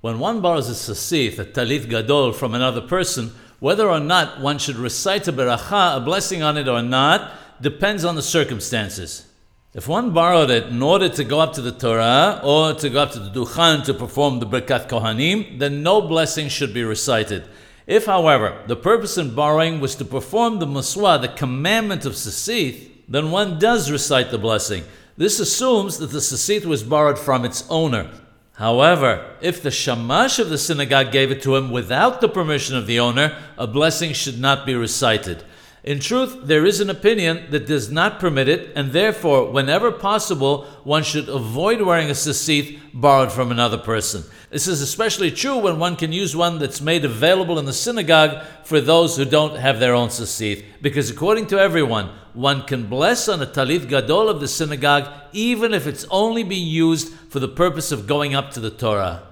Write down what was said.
When one borrows a sissith, a talit gadol, from another person, whether or not one should recite a beracha, a blessing on it or not, depends on the circumstances. If one borrowed it in order to go up to the Torah or to go up to the Duchan to perform the Birkat Kohanim, then no blessing should be recited. If, however, the purpose in borrowing was to perform the Muswa, the commandment of Sissith, then one does recite the blessing. This assumes that the Sissith was borrowed from its owner. However, if the Shamash of the synagogue gave it to him without the permission of the owner, a blessing should not be recited. In truth, there is an opinion that does not permit it, and therefore, whenever possible, one should avoid wearing a sissith borrowed from another person. This is especially true when one can use one that's made available in the synagogue for those who don't have their own sissith, because according to everyone, one can bless on a talit gadol of the synagogue even if it's only being used for the purpose of going up to the Torah.